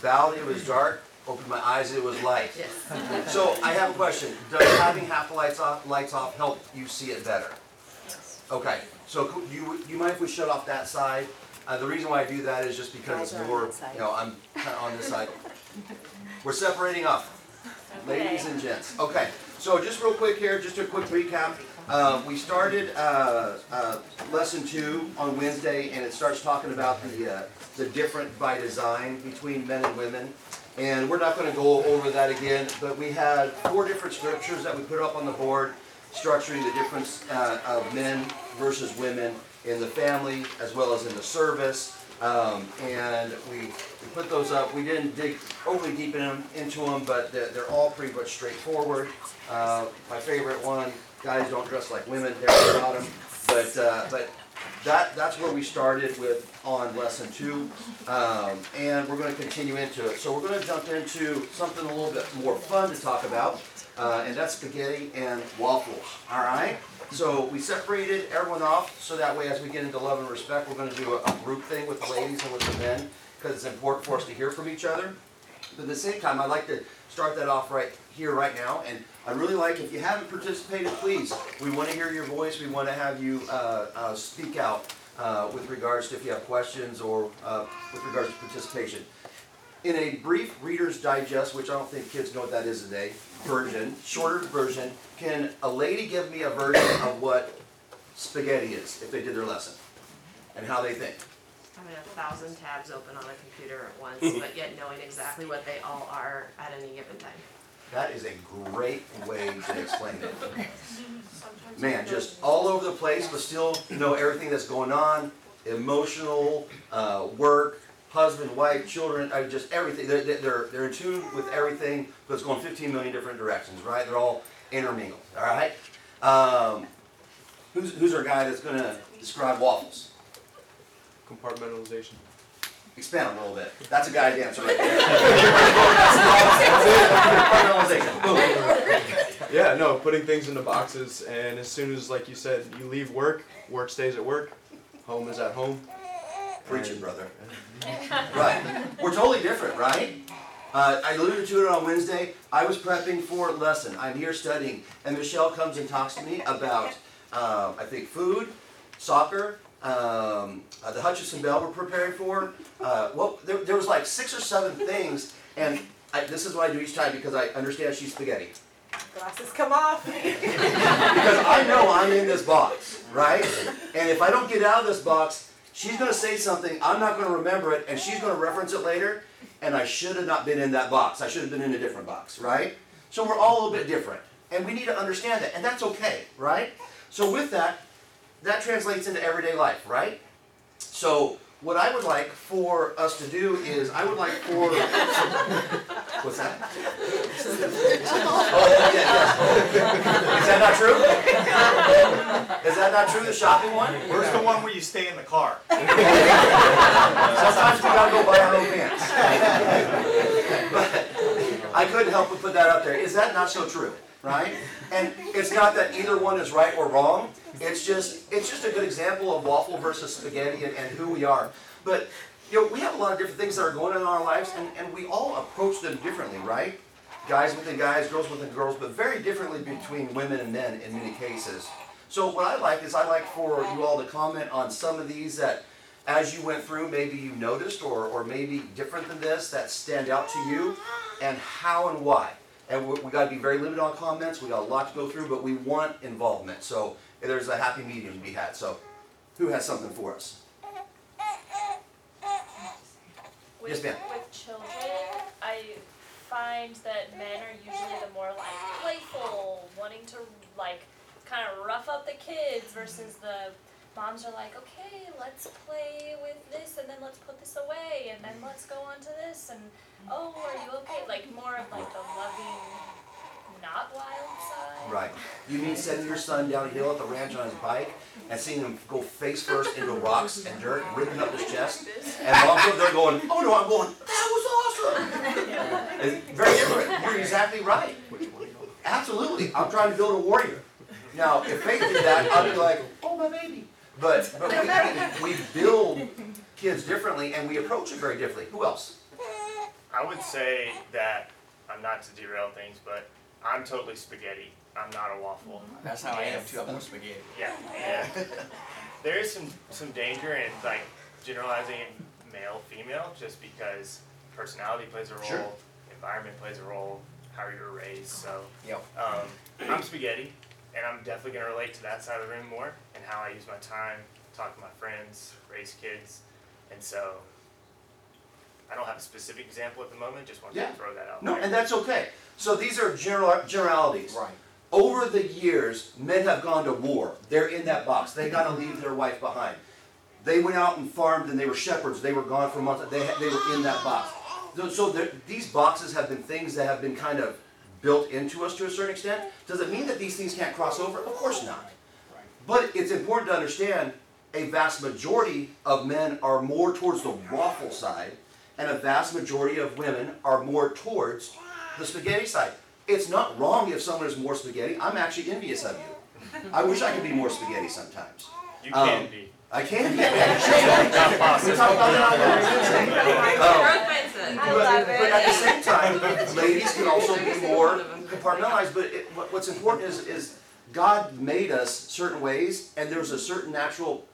bowed, it was dark. Opened my eyes, it was light. Yes. So I have a question. Does having half the lights off, lights off help you see it better? Yes. Okay, so cou- you, you mind if we shut off that side? Uh, the reason why I do that is just because it's more, you know, I'm kinda on this side. We're separating up, ladies and gents. Okay, so just real quick here, just a quick recap. Uh, we started, uh, uh, lesson two on Wednesday, and it starts talking about the, uh, the different by design between men and women. And we're not gonna go over that again, but we had four different scriptures that we put up on the board, structuring the difference, uh, of men versus women in the family as well as in the service. Um, and we, we put those up, we didn't dig overly deep in them, into them, but they're, they're all pretty much straightforward. Uh, my favorite one, guys don't dress like women, there at the bottom, but, uh, but that, that's where we started with on lesson two. Um, and we're gonna continue into it. So we're gonna jump into something a little bit more fun to talk about, uh, and that's spaghetti and waffles, all right? So we separated everyone off, so that way as we get into love and respect, we're gonna do a, a group thing with the ladies and with the men, because it's important for us to hear from each other. But at the same time, I'd like to start that off right here, right now, and I really like, if you haven't participated, please, we wanna hear your voice, we wanna have you, uh, uh, speak out, uh, with regards to if you have questions or, uh, with regards to participation. In a brief Reader's Digest, which I don't think kids know what that is today, version, shorter version, can a lady give me a version of what spaghetti is, if they did their lesson? And how they think? Having a thousand tabs open on a computer at once, but yet knowing exactly what they all are at any given time. That is a great way to explain it. Man, just all over the place, but still know everything that's going on, emotional, uh, work, husband, wife, children, uh, just everything. They're, they're, they're in tune with everything, but it's going 15 million different directions, right? They're all intermingled, all right? Um, who's, who's our guy that's gonna describe waffles? Compartmentalization. Expand a little bit. That's a guy answer right there. That's it. Compartmentalization. Boom. Yeah, no, putting things into boxes, and as soon as, like you said, you leave work, work stays at work, home is at home. Preach it, brother. Right. We're totally different, right? Uh, I alluded to it on Wednesday. I was prepping for a lesson. I'm here studying, and Michelle comes and talks to me about, um, I think, food, soccer, um, uh, the Hutchinson Bell we're preparing for. Uh, well, there, there was like six or seven things, and I, this is what I do each time because I understand she's spaghetti. Glasses come off. Because I know I'm in this box, right? And if I don't get out of this box, she's gonna say something, I'm not gonna remember it, and she's gonna reference it later, and I should have not been in that box. I should have been in a different box, right? So we're all a little bit different, and we need to understand that, and that's okay, right? So with that, that translates into everyday life, right? So what I would like for us to do is, I would like for, what's that? Oh, yeah, yes. Is that not true? Is that not true, the shopping one? Where's the one where you stay in the car? Sometimes we gotta go buy our own pants. But I couldn't help but put that up there. Is that not so true, right? And it's not that either one is right or wrong. It's just, it's just a good example of waffle versus spaghetti and, and who we are. But, you know, we have a lot of different things that are going on in our lives and, and we all approach them differently, right? Guys within guys, girls within girls, but very differently between women and men in many cases. So what I like is I like for you all to comment on some of these that as you went through, maybe you noticed or, or maybe different than this that stand out to you and how and why. And we, we gotta be very limited on comments, we got a lot to go through, but we want involvement. So there's a happy medium to be had. So who has something for us? With, Yes, ma'am. with children, I find that men are usually the more like playful, wanting to like kind of rough up the kids versus the moms are like, okay, let's play with this and then let's put this away and then let's go on to this and oh, are you okay? Like more of like the loving, not wild side. Right. You mean sending your son down a hill at the ranch on his bike and seeing him go face first into rocks and dirt, ripping up his chest, and up there going, "Oh no, I'm going. That was awesome." Very different. You're exactly right. Absolutely. I'm trying to build a warrior. Now, if Faith did that, I'd be like, "Oh my baby." But but we, we build kids differently and we approach it very differently. Who else? I would say that I'm not to derail things, but I'm totally spaghetti. I'm not a waffle. That's how I am too. I'm more spaghetti. Yeah, and there is some some danger in like generalizing male female just because personality plays a role, Sure. environment plays a role, how you were raised. So Yep. um, I'm spaghetti, and I'm definitely gonna relate to that side of the room more and how I use my time, talk to my friends, raise kids, and so. I don't have a specific example at the moment. Just wanted Yeah. to throw that out No, there. and that's okay. So these are general, generalities. Right. Over the years, men have gone to war. They're in that box. They got to leave their wife behind. They went out and farmed and they were shepherds. They were gone for months. They, they were in that box. So- these boxes have been things that have been kind of built into us to a certain extent. Does it mean that these things can't cross over? Of course not. But it's important to understand a vast majority of men are more towards the waffle side, and a vast majority of women are more towards the spaghetti side. It's not wrong if someone is more spaghetti. I'm actually envious of you. I wish I could be more spaghetti sometimes. You can um, be. I can be. We talked about that on Um, I but, love but at the same time, ladies can also be more compartmentalized. But it, what, what's important is, is God made us certain ways, and there's a certain natural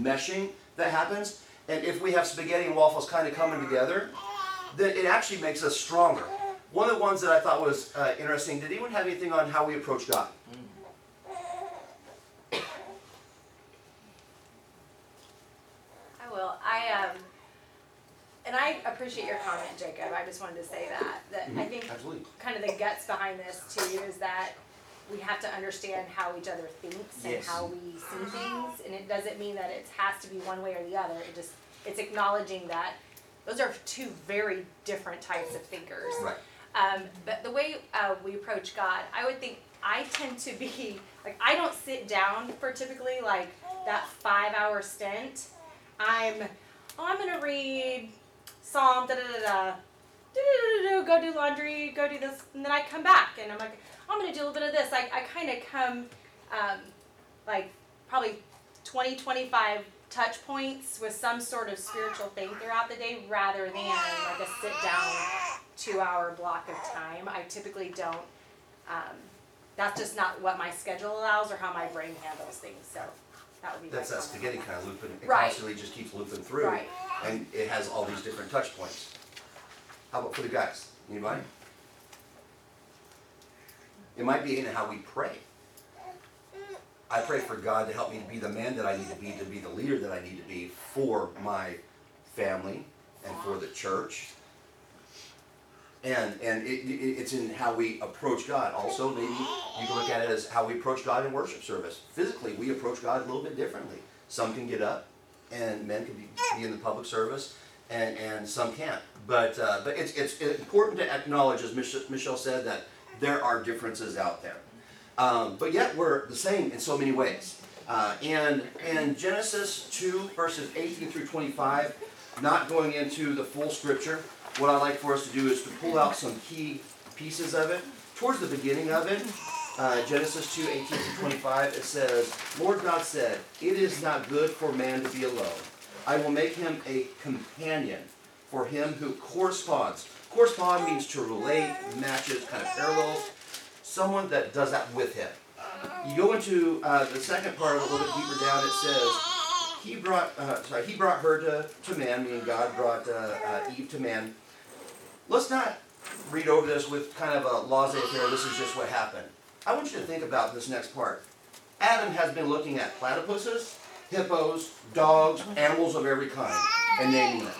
meshing that happens. And if we have spaghetti and waffles kind of coming together, then it actually makes us stronger. One of the ones that I thought was uh, interesting. Did anyone have anything on how we approach God? I will. I um, and I appreciate your comment, Jacob. I just wanted to say that that I think Absolutely. kind of the guts behind this too is that we have to understand how each other thinks and Yes. how we see things, and it doesn't mean that it has to be one way or the other. It just it's acknowledging that those are two very different types of thinkers. Right. Um, but the way uh, we approach God, I would think I tend to be like I don't sit down for typically like that five hour stint. I'm oh I'm gonna read Psalm da da da da. Do, do, do, do, go do laundry, go do this, and then I come back and I'm like, I'm gonna do a little bit of this. I, I kind of come um, like probably 20, 25 touch points with some sort of spiritual thing throughout the day rather than like a sit down two hour block of time. I typically don't, um, that's just not what my schedule allows or how my brain handles things. So that would be That's that comment. spaghetti kind of looping. It Right. constantly just keeps looping through. Right. And it has all these different touch points. How about for the guys? Anybody? It might be in how we pray. I pray for God to help me to be the man that I need to be, to be the leader that I need to be for my family and for the church. And and it, it, it's in how we approach God. Also, maybe you can look at it as how we approach God in worship service. Physically, we approach God a little bit differently. Some can get up, and men can be, be in the public service, and, and some can't. But uh, but it's it's important to acknowledge, as Mich- Michelle said, that there are differences out there. Um, but yet we're the same in so many ways. Uh, and and Genesis two verses eighteen through twenty five, not going into the full scripture. What I'd like for us to do is to pull out some key pieces of it. Towards the beginning of it, uh, Genesis 2, 18 through 25, it says, Lord God said, It is not good for man to be alone. I will make him a companion for him who corresponds. Correspond means to relate, matches, kind of parallels. Someone that does that with him. You go into uh, the second part a little bit deeper down, it says, he brought, uh, sorry, he brought her to, to man, meaning God brought uh, uh, Eve to man. Let's not read over this with kind of a laissez-faire, this is just what happened. I want you to think about this next part. Adam has been looking at platypuses, hippos, dogs, animals of every kind, and naming them.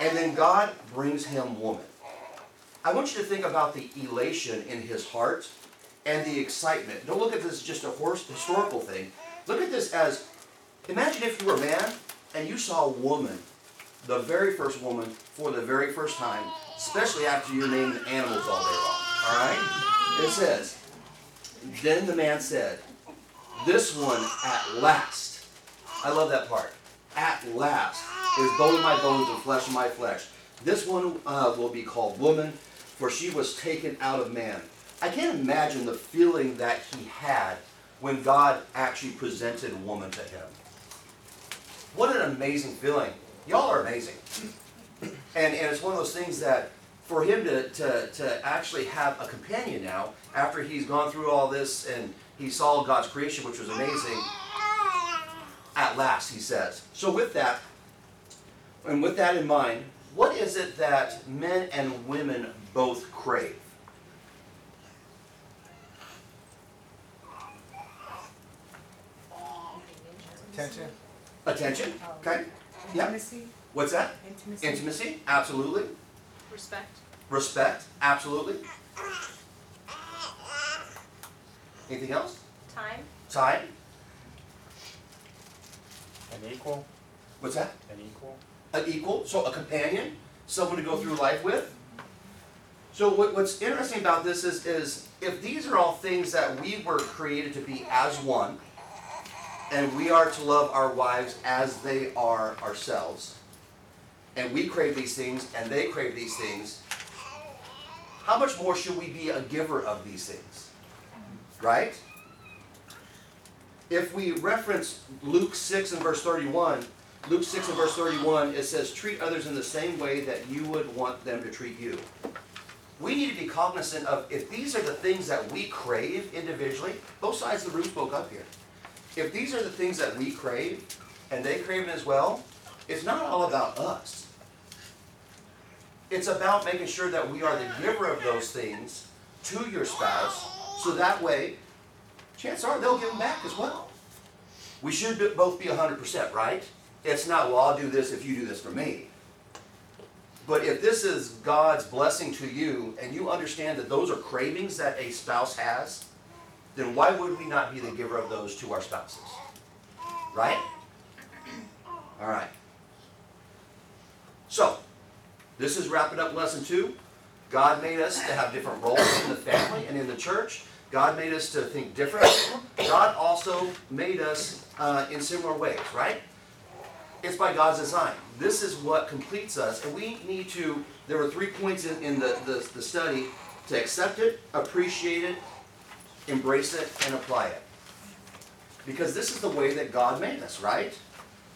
And then God brings him woman. I want you to think about the elation in his heart and the excitement. Don't look at this as just a horse historical thing. Look at this as imagine if you were a man and you saw a woman, the very first woman, for the very first time, especially after you're naming animals all day long. Alright? It says, Then the man said, This one at last. I love that part. At last is bone of my bones and flesh of my flesh. This one uh, will be called woman, for she was taken out of man. I can't imagine the feeling that he had when God actually presented woman to him. What an amazing feeling. Y'all are amazing. And, and it's one of those things that for him to, to, to actually have a companion now, after he's gone through all this and he saw God's creation, which was amazing, at last, he says. So, with that, and with that in mind, what is it that men and women both crave? Attention. Attention, okay? Yeah. Intimacy, What's that? intimacy. Intimacy, absolutely. Respect. Respect, absolutely. Anything else? Time. Time? An equal, What's that? an equal. An equal, so a companion, someone to go through life with. So what, what's interesting about this is, is if these are all things that we were created to be as one, and we are to love our wives as they are ourselves, and we crave these things and they crave these things, how much more should we be a giver of these things? Right? If we reference Luke 6 and verse 31, Luke 6 and verse 31, it says, Treat others in the same way that you would want them to treat you. We need to be cognizant of if these are the things that we crave individually, both sides of the room spoke up here. If these are the things that we crave and they crave it as well, it's not all about us. It's about making sure that we are the giver of those things to your spouse, so that way, chances are they'll give them back as well. We should both be 100%, right? It's not, well, I'll do this if you do this for me. But if this is God's blessing to you and you understand that those are cravings that a spouse has, then why would we not be the giver of those to our spouses? Right? All right. So, this is wrapping up lesson two. God made us to have different roles in the family and in the church. God made us to think differently. God also made us uh, in similar ways, right? It's by God's design. This is what completes us, and we need to. There were three points in, in the, the, the study to accept it, appreciate it, embrace it, and apply it. Because this is the way that God made us, right?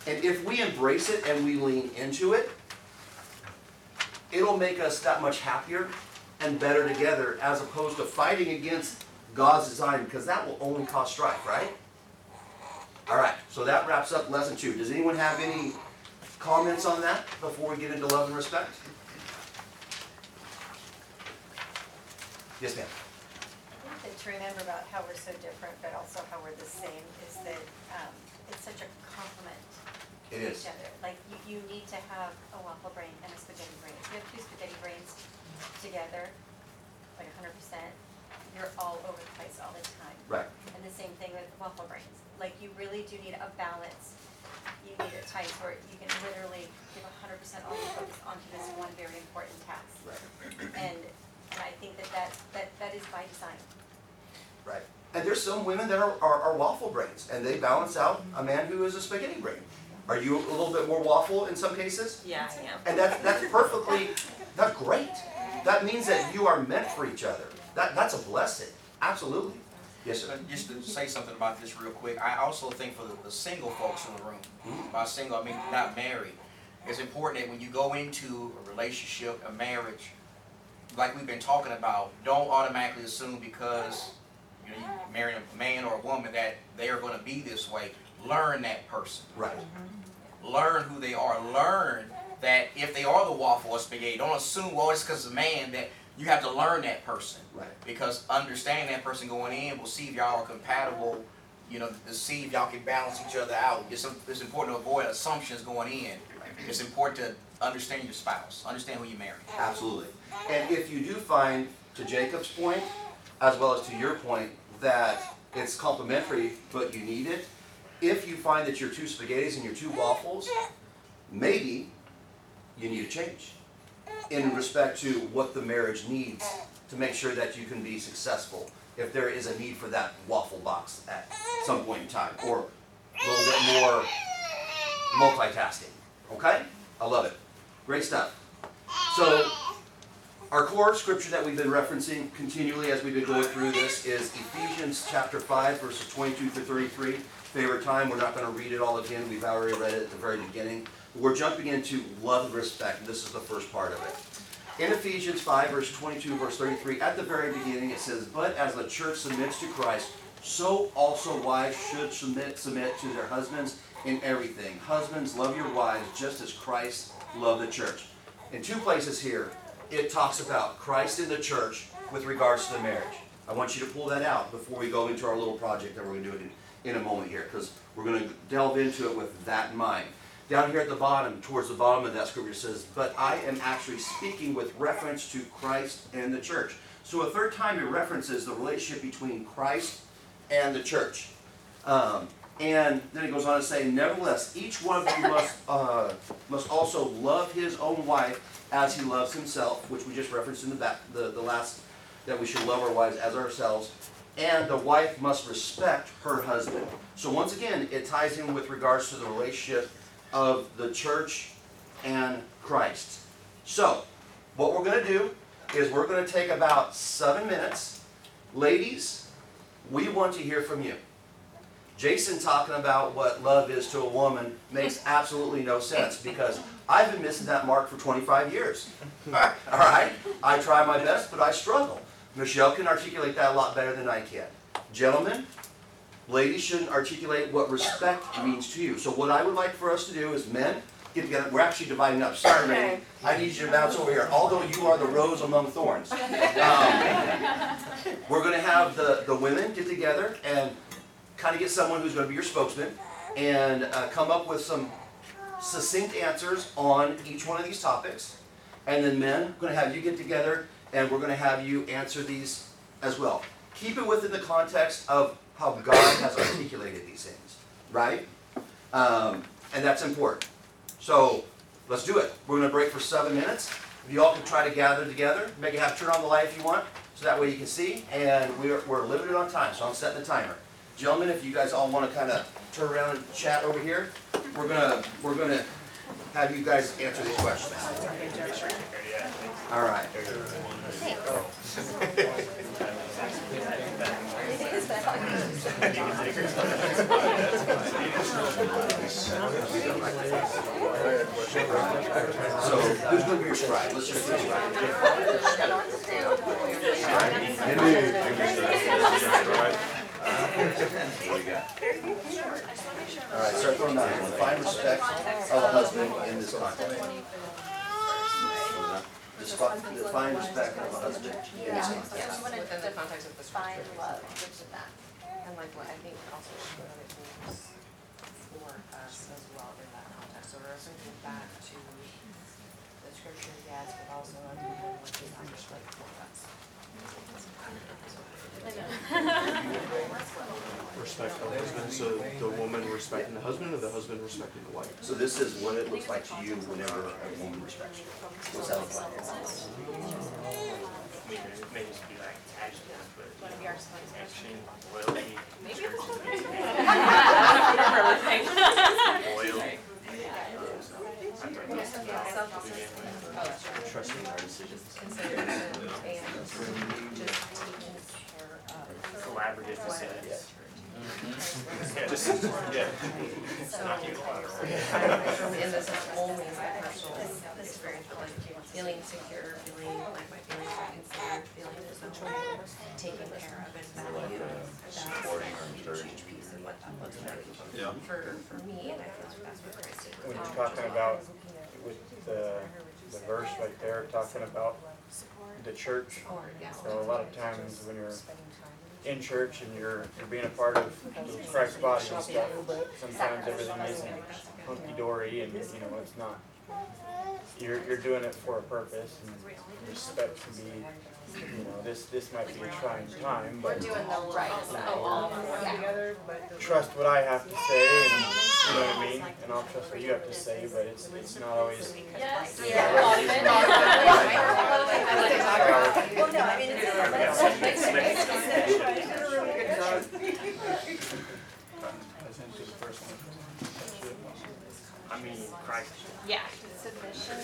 And if we embrace it and we lean into it, it'll make us that much happier and better together as opposed to fighting against God's design because that will only cause strife, right? All right, so that wraps up lesson two. Does anyone have any comments on that before we get into love and respect? Yes, ma'am. I think that to remember about how we're so different, but also how we're the same, is that um, it's such a compliment It to is. each other. Like, you, you need to have a waffle brain and a spaghetti brain. If you have two spaghetti brains together, like hundred percent, you're all over the place all the time. Right. And the same thing with waffle brains. Like, you really do need a balance. You need a type where you can literally give hundred percent all your focus onto this one very important task. Right. And, and I think that that, that, that is by design. Right. And there's some women that are, are, are waffle brains, and they balance out a man who is a spaghetti brain. Are you a little bit more waffle in some cases? Yeah, I am. And that's, that's perfectly, that's great. That means that you are meant for each other. That, that's a blessing, absolutely. Yes, sir. But just to say something about this real quick, I also think for the, the single folks in the room, mm-hmm. by single, I mean not married, it's important that when you go into a relationship, a marriage, like we've been talking about, don't automatically assume because you know, you marry a man or a woman that they are gonna be this way. Learn that person. Right, learn who they are. Learn that if they are the waffle or spaghetti, don't assume, well, it's because of a man that you have to learn that person. right. Because understanding that person going in will see if y'all are compatible, you know, to see if y'all can balance each other out. It's, it's important to avoid assumptions going in. It's important to understand your spouse, understand who you marry. Absolutely. And if you do find, to Jacob's point, as well as to your point, that it's complimentary, but you need it, if you find that you're two spaghettis and you're two waffles, maybe you need a change in respect to what the marriage needs to make sure that you can be successful. If there is a need for that waffle box at some point in time, or a little bit more multitasking. Okay? I love it. Great stuff. So, our core scripture that we've been referencing continually as we've been going through this is Ephesians chapter 5, verses 22 through 33. Favorite time, we're not going to read it all again. We've already read it at the very beginning. We're jumping into love and respect, this is the first part of it. In Ephesians 5, verse 22, verse 33, at the very beginning, it says, But as the church submits to Christ, so also wives should submit, submit to their husbands in everything. Husbands, love your wives just as Christ loved the church. In two places here, it talks about Christ in the church with regards to the marriage. I want you to pull that out before we go into our little project that we're going to do in, in a moment here, because we're going to delve into it with that in mind. Down here at the bottom, towards the bottom of that scripture says, But I am actually speaking with reference to Christ and the church. So a third time it references the relationship between Christ and the church. Um, and then it goes on to say, Nevertheless, each one of you must, uh, must also love his own wife as he loves himself, which we just referenced in the back, the, the last, that we should love our wives as ourselves. And the wife must respect her husband. So once again, it ties in with regards to the relationship of the church and Christ. So, what we're going to do is we're going to take about seven minutes. Ladies, we want to hear from you. Jason talking about what love is to a woman makes absolutely no sense because I've been missing that mark for 25 years. All right? I try my best, but I struggle. Michelle can articulate that a lot better than I can. Gentlemen, ladies shouldn't articulate what respect means to you. So what I would like for us to do is men, get together. We're actually dividing up. Sorry. I need you to bounce over here. Although you are the rose among thorns. Um, we're going to have the, the women get together and kind of get someone who's going to be your spokesman and uh, come up with some succinct answers on each one of these topics. And then men, we're going to have you get together and we're going to have you answer these as well. Keep it within the context of how God has articulated these things, right? Um, and that's important. So let's do it. We're going to break for seven minutes. If you all can try to gather together, make it have turn on the light if you want, so that way you can see. And we're, we're limited on time, so I'm setting the timer. Gentlemen, if you guys all want to kind of turn around and chat over here, we're gonna we're gonna have you guys answer these questions. All right. So who's gonna be your scribe? Let's just do scribe. All right, start throwing that one. Find respect of a husband in this context. Define, define respect of a husband in this context. Yes, within the context of the Find scripture. love, which is that. And like what I think also what it means for us as well in that context. So we're thinking back to the scripture, yes, but also I think what is actually for us. Respect the husband, so the woman respecting the husband or the husband respecting the wife? So this is what it looks like to you whenever a woman respects you. What's that look like? Maybe, maybe just be like attachment, but Wanna be our spokesman? connection, loyalty, Maybe church it's is amazing. Loyal. I think that's about who we get with. Trusting our decisions. Consideration and just taking care of. Collaborative decisions. Yeah. Yeah, just, yeah. Not you. And this is only my personal experience, but like feeling secure, feeling like my feelings are considered, feeling as though I'm taken care of and valued. That's a huge piece of what that looks like for, for me, and I feel like that's what Christ did. When you're talking about with the, the verse right there, talking about the church. Or, yeah. So a lot of times when you're in church and you're, you're being a part of the Christ's body and stuff, sometimes everything isn't hunky-dory and, you know, it's not. You're, you're doing it for a purpose and respect can be, you know, this, this might be a trying time, We're but doing the right stuff. trust what I have to say and, you know what I mean? And I'll trust what you have to say, but it's, it's not always. Yes. Well, no, I mean, it's, I mean, Christ, Yeah.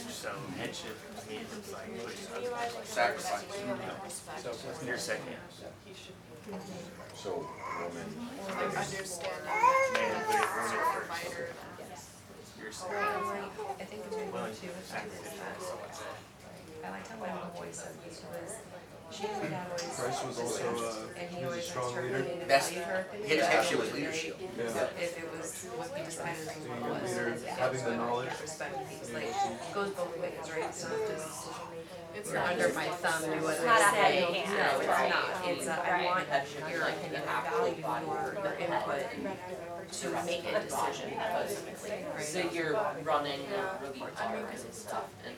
so headship to me is like, push us. Sacrifice. You're second. So, woman, Man, but it was your first. You're second. I think between Willing the two to is that I liked how one of the boys said this was, she and my dad always. Bryce was also, uh, And he he was a always strong asked her leader. opinion and That's- valued her opinion. his actually was leadership. say Yeah. If it was what we decided was Being a was. leader, having the knowledge. respect things, like, goes both ways, right? It's not just, It's you're not under my thumb, do what It's not I a say. heavy hand, No, it's right. not, it's, uh, I Right. want your opinion, I value your, your input to make a decision ultimately, right? You're running a really hard and stuff, and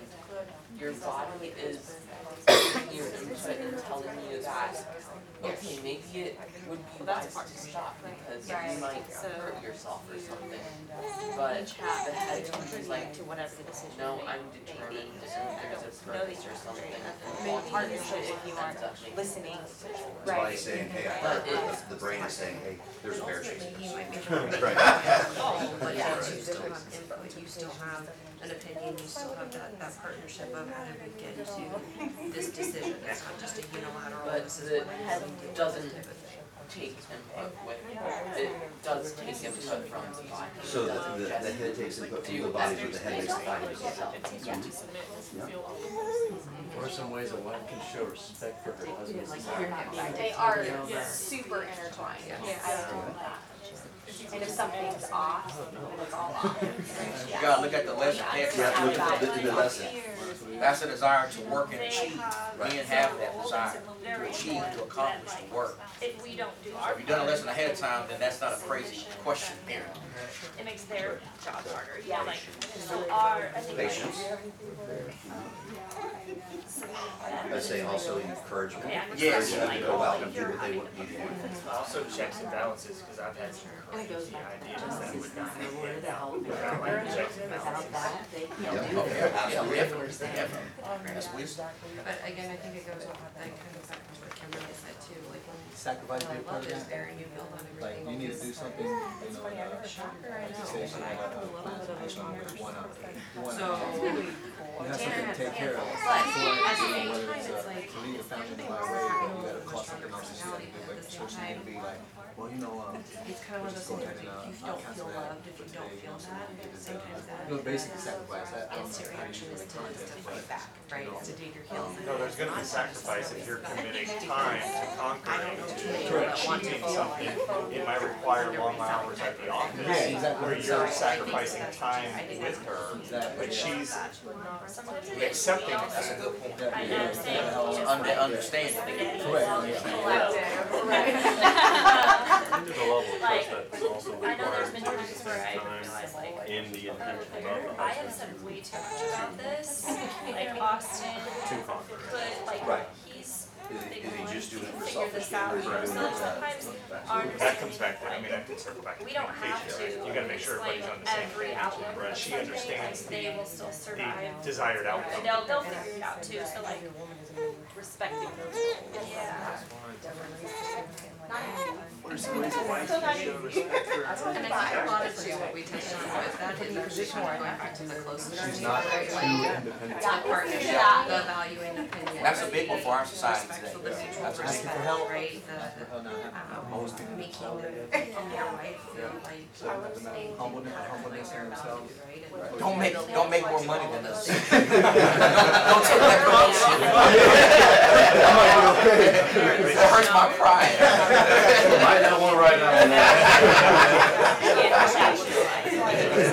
your body is giving you input and telling you that, okay, maybe it would be wise to stop because you might hurt yourself or something. Uh, but the head is like, to whatever the decision no, I'm be. determined and there's a purpose or something. Maybe partnership if you are Ends up listening. The body's saying, hey, I heard, But the brain is saying, hey, there's a bear chasing He us. might be the Right. Oh, but you still have input, you still have an opinion, you still have that, that partnership of how did we get to this decision, it's not just a unilateral, But this is what it is head do it doesn't type of thing. take input with, it does take input from the body. So the, the, the head takes input from the body, but the head makes the everything final by decision. itself. What some ways a wife can show respect for her husband's desire? They are super intertwined. And if something's off, then it's all off. You gotta look at the lesson, text. You have to look at the, the lesson. That's a desire to work and achieve. Men have that desire to achieve, to accomplish, to work. If we don't do So our if you've done a lesson ahead of time, then that's not a crazy question there. it makes their job harder, you know, like, so our, I think. like- Patience. I say also encouragement. Yeah. Yes. Encourage them to go out and do what they want to do. Also checks and balances, cause I've had some crazy ideas that would not make it out without like checks and balances. Yep. Oh, yeah, absolutely, definitely, definitely. That's wisdom. But again, I think it goes with that kind of what Kimberly said too, like when Sacrifice I be a love part of this that. there and you build on Like, everything. you need to do something, you know, uh, like you say, she had a plan, you know, you wanna, you wanna, So, you have something to take care of. but at the same time, it's, uh, like, to lead a family in the right things way, happen you gotta a cause stronger something else to personality, do, but like, at the same time, to be like, well, you know, um, it's kind of one of those things where if you don't feel loved, if you don't feel that, sometimes that. you know, basically sacrifice. That. I don't know Instant how you reaction is to, to fight back, right, to dig your heels in. No, there's gonna be sacrifice if you're committing time to conquering, to, to to achieving something. It might require long hours at the office. Where you're sacrificing time with her, but she's Sometimes it is. accepting We That's a good point. that, I you know, know, I'm saying, that helps. just Under, understanding. Correct, yeah. Like, the level of trust that also I know there's requires been to times where I spend realize like, time in the intention of the I have said way too much about this, like Austin to conquer. could, like, Right. he, big is he just doing it for figure this selfish gain out, or is you he know, doing so it for sometimes that? our That comes back to, I like, mean, that can circle back to we don't have communication. to You gotta make sure everybody's on the same every page. outlook Right, of she something, understands like, they will still the survive. desired outcome. They'll, they'll figure it out too, so like, Respecting those yeah. What are some ways a wife can show respect for her And I think a lot of times what we touched on with that is actually kind of going back to the closeness. She's not right? too Like, independent. the partnership, Yeah. the valuing opinion. That's a big one for our society Respect for today. the mutual That's a big respect, one. right, the, Ask for help, not have- um, always thinking of making the, I wife feel like. So, humbleness, humbleness in themselves. Right, and- Don't make, don't make more money than us. Don't, don't take that promotion. That hurts my pride. Write that one right now.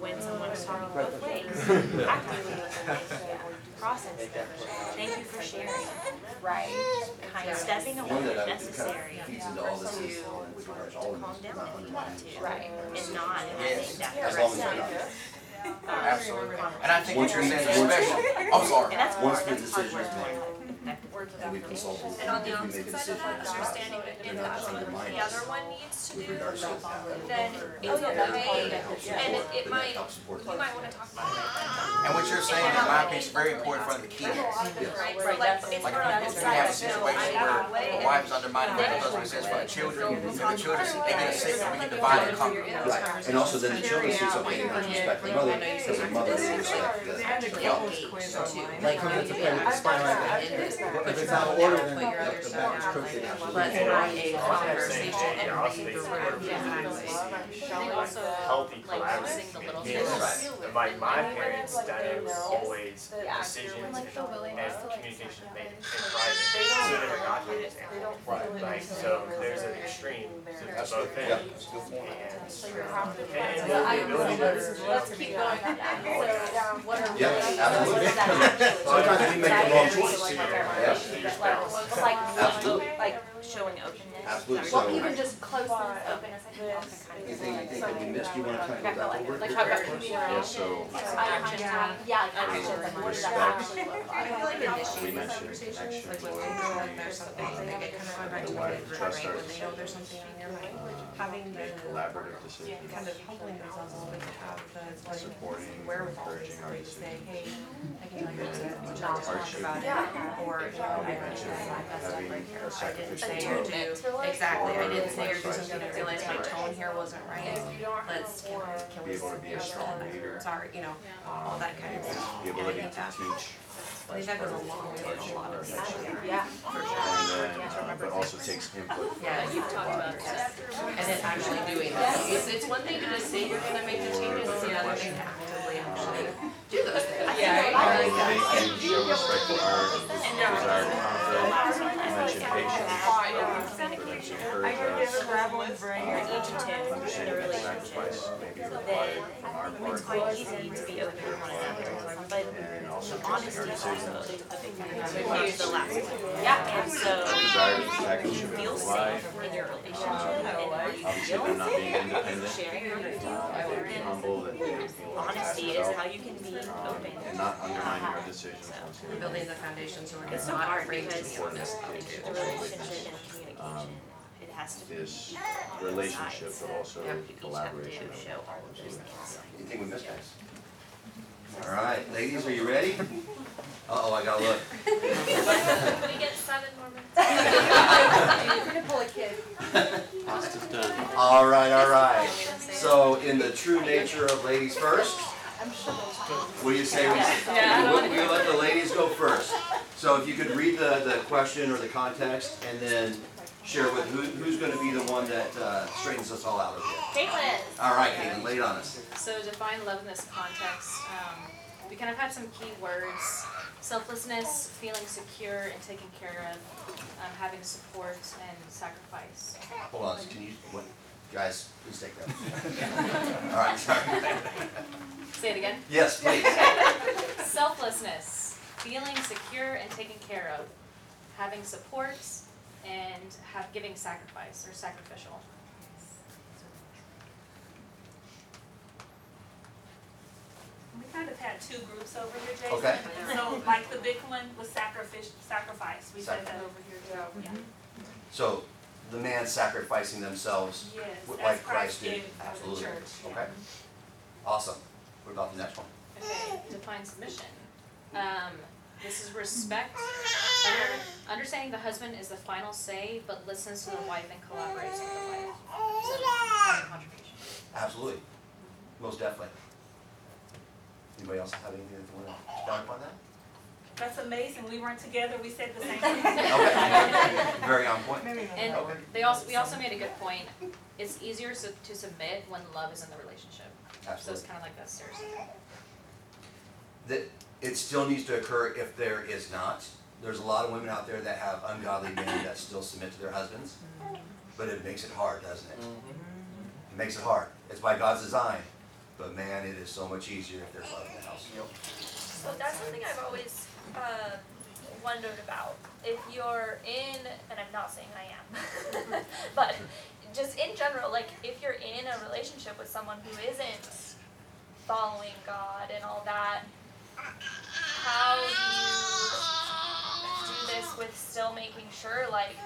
When someone's talking both ways, actively process it. Thank you for sharing. Right. Kind of stepping away if necessary of feeds into all this uh, to, is with regards to calm this, down not if you want undermining. to. Right. And not Yes. that As long as they're aggressive, not. Absolutely. And I think what you're saying is special. I'm sorry. And that's Once hard, the decision is work. made, and we've consulted, And on if the we make a opposite side decision of that, that's right, understanding that if that's what the other one needs to with do, regards to that, then it's okay, and it, it then might, that helps support you might wanna talk about it And what you're saying, in my opinion, is very important for the kids. then, right? So like, it's Like, for if both we have a situation where got away, wife is undermining what the husband says for the children, and the children, they get sick, and we can divide and conquer. Right, and also then the children see something and not respect the mother, because the mother will respect the. Tailgate to, Like, like, come maybe to be play with the spine like that. In this, but put If it's out of order, then put your the- other the stuff box down, cooks it like, out. let's have a conversation Yeah. and Also leave the room. They also healthy like collaborative noticing the little communication. things. Like my parents' dynamic was always Yeah. decisions Like the willingness and to, communication sit made down in and- private, They so don't- it never got to his They don't Right. feel it. Like, so there's an extreme to That's both good. ends. Yeah, that's a good point. And, So you're confident. and So the I- ability to, Let's keep going on. So, um, what are Yeah, absolutely. what does that actually Sometimes we make the wrong choice. like, Yeah. But like, like, Absolutely. like showing openness. Absolutely. Well, So- even just closeness, openness, I think all can kind of. Anything you think that we missed, you wanna kind of go back over? Like talk about community Yeah, so- relations, action, yeah, like actions, like what does that actually look I feel like We initiating mentioned conversations, connection like when they know like community, there's something, they get kind of unregimented, right, Trust when they know there's something on their mind, having the collaborative decisions. kind of helping themselves a little bit to have the like Supporting, wherewithal encouraging our basically to say, hey, I can tell you And then to not talk hardship. about it, or, you know, I mentioned I messed up right here, I didn't say or do, exactly, I didn't say or do something, I realized my tone here wasn't right, let's, can we, can we Be able to be a strong leader. Sorry, you know, all that kind of stuff. The And I ability think to that- teach. I think that goes a long way with a lot of things. Yeah. For sure. And then, uh, but also takes input from Yeah, you've talked about that. And then actually doing it. It's, it's one thing to just say you're gonna make the changes, it's another thing to actively actually do those things. Yeah. I like that. Thank you, show respect for our desire to conflict. You mentioned patience. You mentioned encourage us. Understanding that sacrifice may be required on our part. It's quite easy to be open with one another, but And also honesty trusting our is also decisions. a big thing. Here's the last one. Yeah, and so Our desire to protect you feel provide. safe in your relationship and how you Obviously, feel them not being independent. sharing your Uh, they're humble and they're being honesty is how you can be open. and not undermining our decisions. We're building the foundation so we're It's so not hard afraid to because be honest. the relationship and Um, communication, it has to be. This relationship, but also collaboration. you each have to show all of those things. Anything we missed, guys? All right, ladies, are you ready? Uh-oh, I gotta look. We get seven more minutes. You're gonna pull a kid. Pasta's done. All right, all right. So in the true nature of ladies first, what do you say we, we, we let the ladies go first? So if you could read the, the question or the context and then share with who, who's gonna be the one that, uh, straightens us all out a bit. Caitlin. All right, Caitlin, lay it on us. So define love in this context. Um, we kind of had some key words: selflessness, feeling secure and taken care of, um, having support and sacrifice. Hold on, can you, what, guys, please take that. All right, sorry. Say it again. Yes, please. Selflessness, feeling secure and taken care of, having support and have giving sacrifice or sacrificial. We kind of had two groups over here, Jason. Okay. So like the big one was sacrifice, sacrifice, we said that over here too, yeah. So the man sacrificing themselves Yes, w- as like Christ Christ did. gave for the Absolutely. church, yeah. Okay. Awesome. What about the next one? Okay, define submission. Um, this is respect, understanding the husband is the final say, but listens to the wife and collaborates with the wife. So, having contribution. Absolutely. Most definitely. Anybody else have anything that they want to expound upon that? That's amazing, we weren't together, we said the same thing. Okay. Very on point. And Okay. they also, we also made a good point, it's easier to, to submit when love is in the relationship. Absolutely. So it's kind of like that stairs. That it still needs to occur if there is not. There's a lot of women out there that have ungodly men that still submit to their husbands, but it makes it hard, doesn't it? It makes it hard. It's by God's design, but man, it is so much easier if there's love in the house. So that's something I've always uh, wondered about. If you're in, and I'm not saying I am, but just in general, like if you're in a relationship with someone who isn't following God and all that, how do you do this with still making sure, like,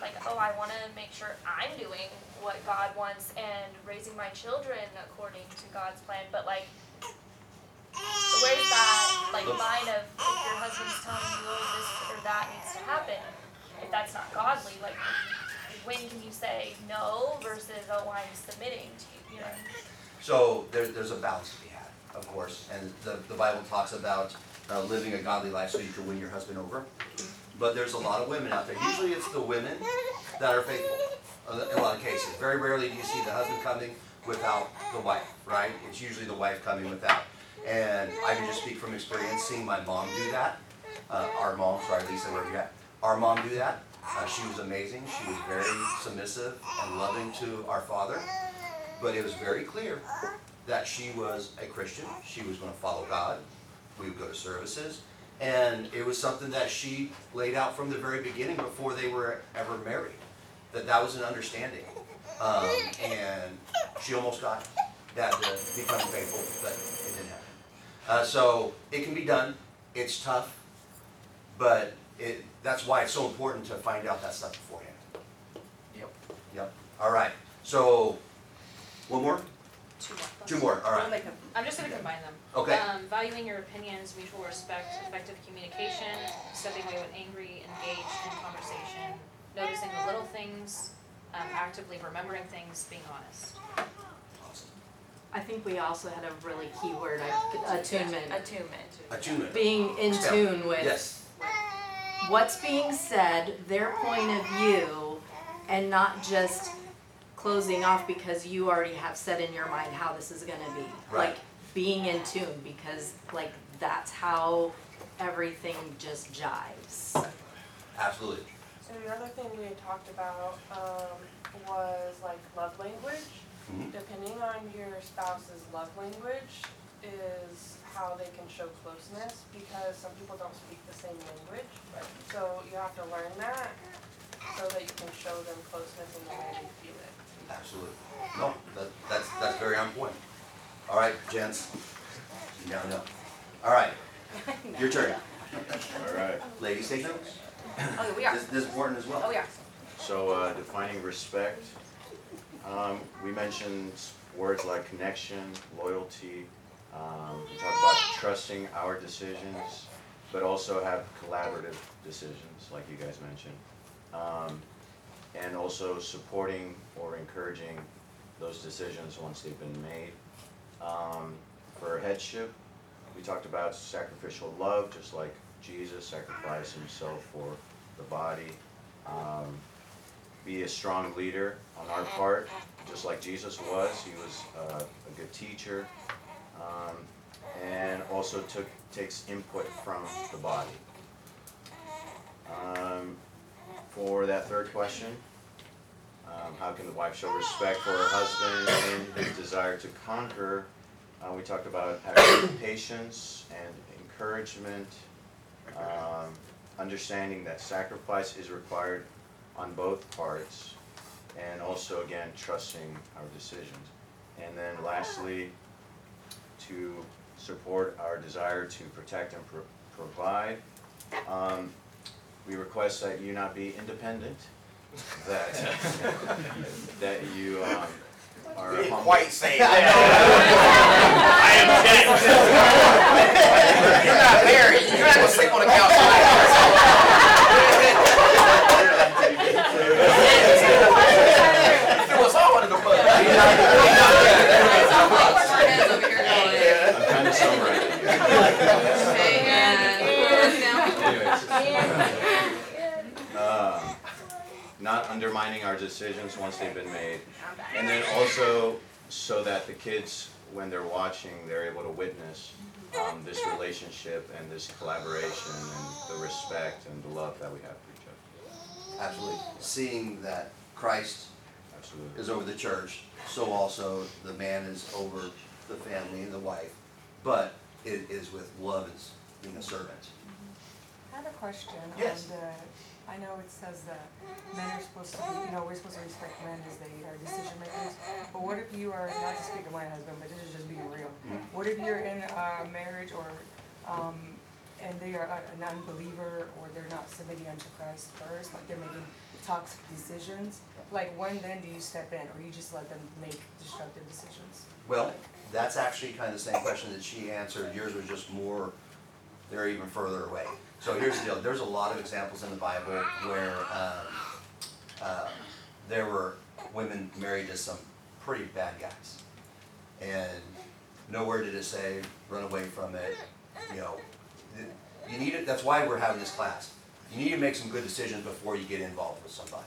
like oh, I want to make sure I'm doing what God wants and raising my children according to God's plan, but like where's that like line of if your husband's telling you oh this or that needs to happen if that's not godly like when can you say no versus oh i'm submitting to you you know So there, there's a balance to be of course, and the, the Bible talks about uh, living a godly life so you can win your husband over. but there's a lot of women out there. Usually it's the women that are faithful in a lot of cases. Very rarely do you see the husband coming without the wife, right? It's usually the wife coming without. And I can just speak from experience, seeing my mom do that. Uh, our mom, sorry Lisa, where you at? Our mom do that. Uh, she was amazing. She was very submissive and loving to our father. But it was very clear that she was a Christian. She was going to follow God. We would go to services. And it was something that she laid out from the very beginning before they were ever married. That that was an understanding. Um, and she almost got that to become faithful, but it didn't happen. Uh, so it can be done. It's tough, but it, that's why it's so important to find out that stuff beforehand. Yep. Yep. All right. So one more. Two more. Two more. All right. I'm just gonna combine them. Okay. Um, valuing your opinions, mutual respect, effective communication, stepping away when angry, engaged in conversation, noticing the little things, um, actively remembering things, being honest. Awesome. I think we also had a really key word, I- attunement. Attunement. Attunement. Being in Step. tune with Yes. what's being said, their point of view, and not just closing off because you already have set in your mind how this is gonna be. Right. Like being in tune because like that's how everything just jives. Absolutely. So the other thing we had talked about, um, was like love language. Mhm. Depending on your spouse's love language is how they can show closeness because some people don't speak the same language. So you have to learn that so that you can show them closeness in the way they feel it. Absolutely. No, that, that's, that's very on point. All right, gents. No, no. All right, your turn. All right. Ladies, take notes. Oh, we are. This, this is important as well. Oh, we are. So uh, defining respect, um, we mentioned words like connection, loyalty. Um, we talked about trusting our decisions, but also have collaborative decisions, like you guys mentioned. Um, and also supporting or encouraging those decisions once they've been made. Um, for headship, we talked about sacrificial love, just like Jesus sacrificed himself for the body. Um, be a strong leader on our part, just like Jesus was. He was uh, a good teacher, um, and also took takes input from the body. Um, for that third question, um, how can the wife show respect for her husband and his desire to conquer? Uh, we talked about patience and encouragement, um, understanding that sacrifice is required on both parts, and also again trusting our decisions. And then lastly, to support our desire to protect and pro- provide. Um, we request that you not be independent, that that you um, are You humble. quite say. I am dead. You're not married, you're not gonna sleep on the couch tonight. Threw all under the bus. I'm kind of summarizing. Um, not undermining our decisions once they've been made. And then also so that the kids, when they're watching, they're able to witness um, this relationship and this collaboration and the respect and the love that we have for each other. Absolutely. Seeing that Christ Absolutely. is over the church, so also the man is over the family and the wife, but it is with love as being a servant. I have a question on Yes. the, I know it says that men are supposed to be, you know, we're supposed to respect men as they are decision makers. But what if you are, not to speak of my husband, but this is just being real. What if you're in a marriage or, um, and they are a- an unbeliever or they're not submitting unto Christ first, like they're making toxic decisions? Like when then do you step in or you just let them make destructive decisions? Well, that's actually kind of the same question that she answered. Yours was just more, they're even further away. So here's the deal, there's a lot of examples in the Bible where, um, uh, there were women married to some pretty bad guys. And nowhere did it say, run away from it, you know. You need it, that's why we're having this class. You need to make some good decisions before you get involved with somebody.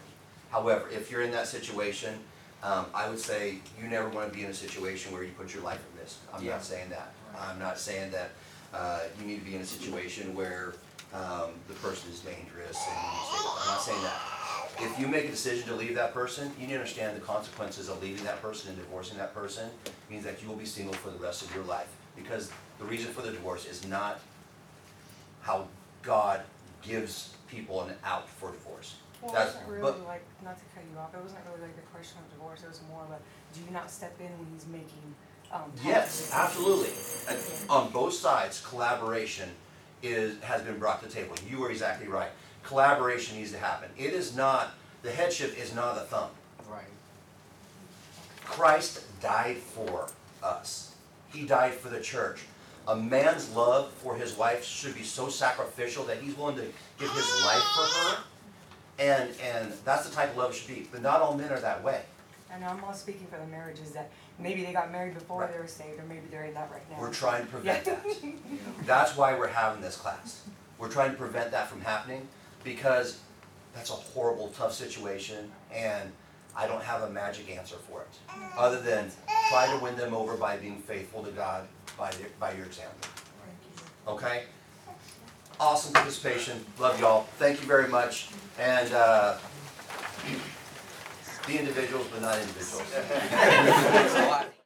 However, if you're in that situation, um, I would say you never wanna be in a situation where you put your life at risk. I'm Yeah. not saying that. I'm not saying that, uh, you need to be in a situation where, um, the person is dangerous and I'm not saying that. If you make a decision to leave that person, you need to understand the consequences of leaving that person and divorcing that person means that you will be single for the rest of your life. Because the reason for the divorce is not how God gives people an out for divorce. Well, it That's- wasn't really but- like, not to cut you off, it wasn't really like the question of divorce, it was more like, do you not step in when he's making, um. Yes, absolutely. And On both sides, collaboration is, has been brought to the table. You are exactly right. Collaboration needs to happen. It is not, the headship is not a thumb. Right. Christ died for us. He died for the church. A man's love for his wife should be so sacrificial that he's willing to give his life for her. And, and that's the type of love it should be. But not all men are that way. And I'm not speaking for the marriages that maybe they got married before Right. they were saved, or maybe they're in that right now. We're trying to prevent Yeah. that. That's why we're having this class. We're trying to prevent that from happening because that's a horrible, tough situation and I don't have a magic answer for it. Other than try to win them over by being faithful to God by their, by your example. Okay? Awesome participation. Love y'all. Thank you very much. And uh, be individuals but not individuals. Thanks a lot.